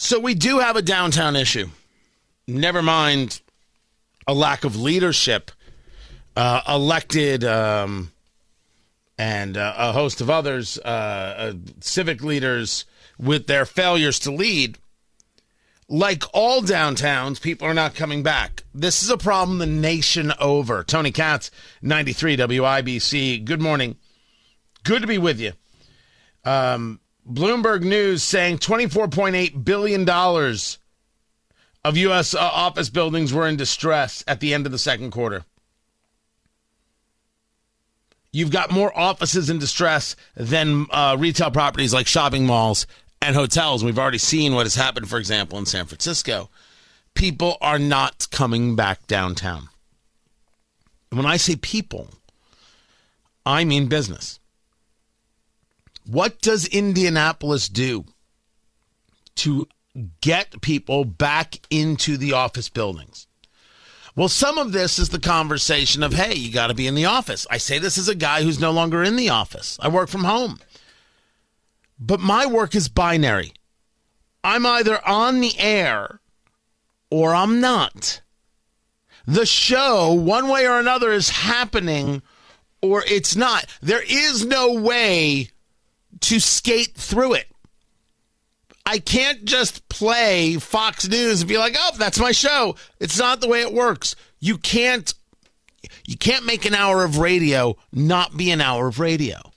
So we do have a downtown issue. Never mind a lack of leadership, uh, elected um, and uh, a host of others, uh, uh, civic leaders, with their failures to lead. Like all downtowns, people are not coming back. This is a problem the nation over. Tony Katz, 93 WIBC. Good morning. Good to be with you. Um, Bloomberg News saying $24.8 billion of U.S. Uh, office buildings were in distress at the end of the second quarter. You've got more offices in distress than uh, retail properties like shopping malls and hotels. We've already seen what has happened, for example, in San Francisco. People are not coming back downtown. And When I say people, I mean business. What does Indianapolis do to get people back into the office buildings? Well, some of this is the conversation of, hey, you got to be in the office. I say this as a guy who's no longer in the office. I work from home. But my work is binary. I'm either on the air or I'm not. The show, one way or another, is happening or it's not. There is no way to skate through it. I can't just play Fox News and be like, "Oh, that's my show." It's not the way it works. You can't you can't make an hour of radio not be an hour of radio.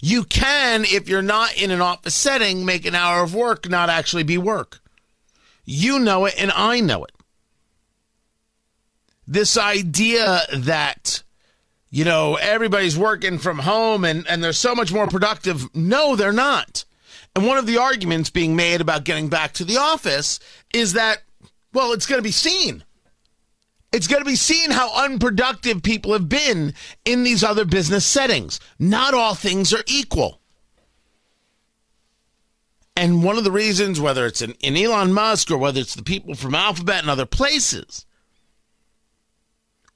You can if you're not in an office setting make an hour of work not actually be work. You know it and I know it. This idea that you know everybody's working from home and and they're so much more productive. No, they're not. And one of the arguments being made about getting back to the office is that, well, it's going to be seen. It's going to be seen how unproductive people have been in these other business settings. Not all things are equal. And one of the reasons, whether it's in, in Elon Musk or whether it's the people from Alphabet and other places,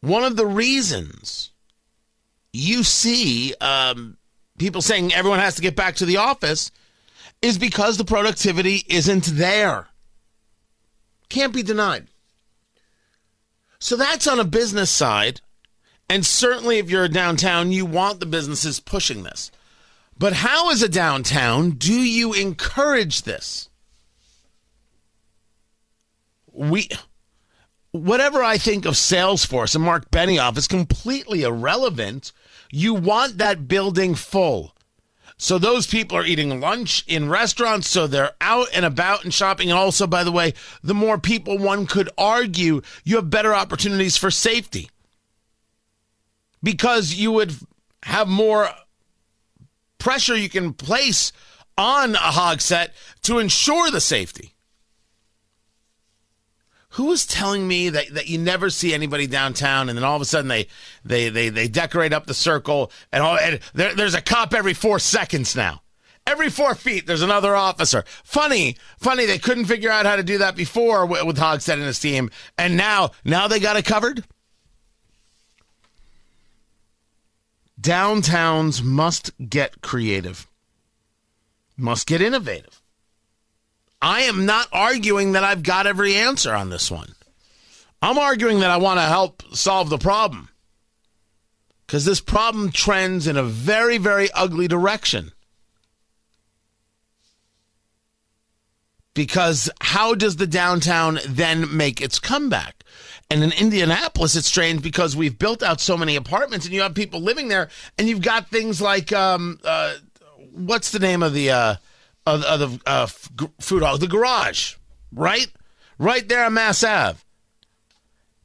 one of the reasons you see um, people saying everyone has to get back to the office is because the productivity isn't there. Can't be denied. So that's on a business side. And certainly, if you're a downtown, you want the businesses pushing this. But how, as a downtown, do you encourage this? We, whatever I think of Salesforce and Mark Benioff is completely irrelevant. You want that building full. So those people are eating lunch in restaurants, so they're out and about and shopping. And also, by the way, the more people one could argue, you have better opportunities for safety because you would have more pressure you can place on a Hogsett to ensure the safety. Who was telling me that, that you never see anybody downtown and then all of a sudden they they they, they decorate up the circle and, all, and there, there's a cop every four seconds now. Every four feet, there's another officer. Funny, funny, they couldn't figure out how to do that before with, with and his team, and now, now they got it covered. Downtowns must get creative, must get innovative. I am not arguing that I've got every answer on this one. I'm arguing that I want to help solve the problem because this problem trends in a very, very ugly direction. Because how does the downtown then make its comeback? And in Indianapolis, it's strange because we've built out so many apartments and you have people living there, and you've got things like um, uh, what's the name of the uh, of, of the uh, food hall, the garage, right, right there on Mass Ave.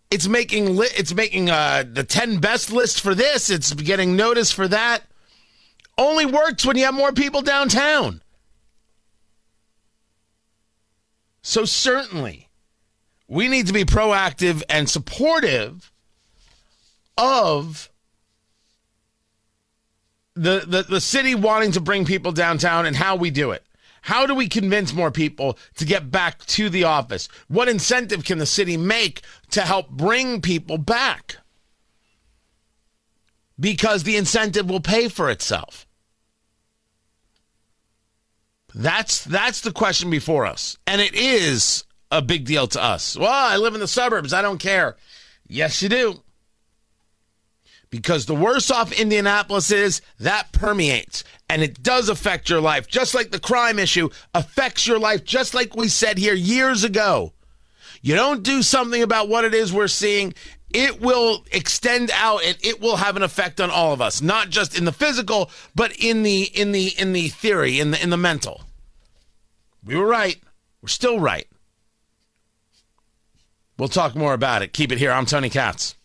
It's making li- it's making uh, the ten best list for this. It's getting notice for that. Only works when you have more people downtown. So certainly, we need to be proactive and supportive of the, the, the city wanting to bring people downtown and how we do it. How do we convince more people to get back to the office? What incentive can the city make to help bring people back? Because the incentive will pay for itself. That's that's the question before us. And it is a big deal to us. Well, I live in the suburbs. I don't care. Yes, you do because the worse off Indianapolis is, that permeates and it does affect your life, just like the crime issue affects your life, just like we said here years ago. You don't do something about what it is we're seeing, it will extend out and it will have an effect on all of us, not just in the physical, but in the in the in the theory, in the in the mental. We were right. We're still right. We'll talk more about it. Keep it here. I'm Tony Katz.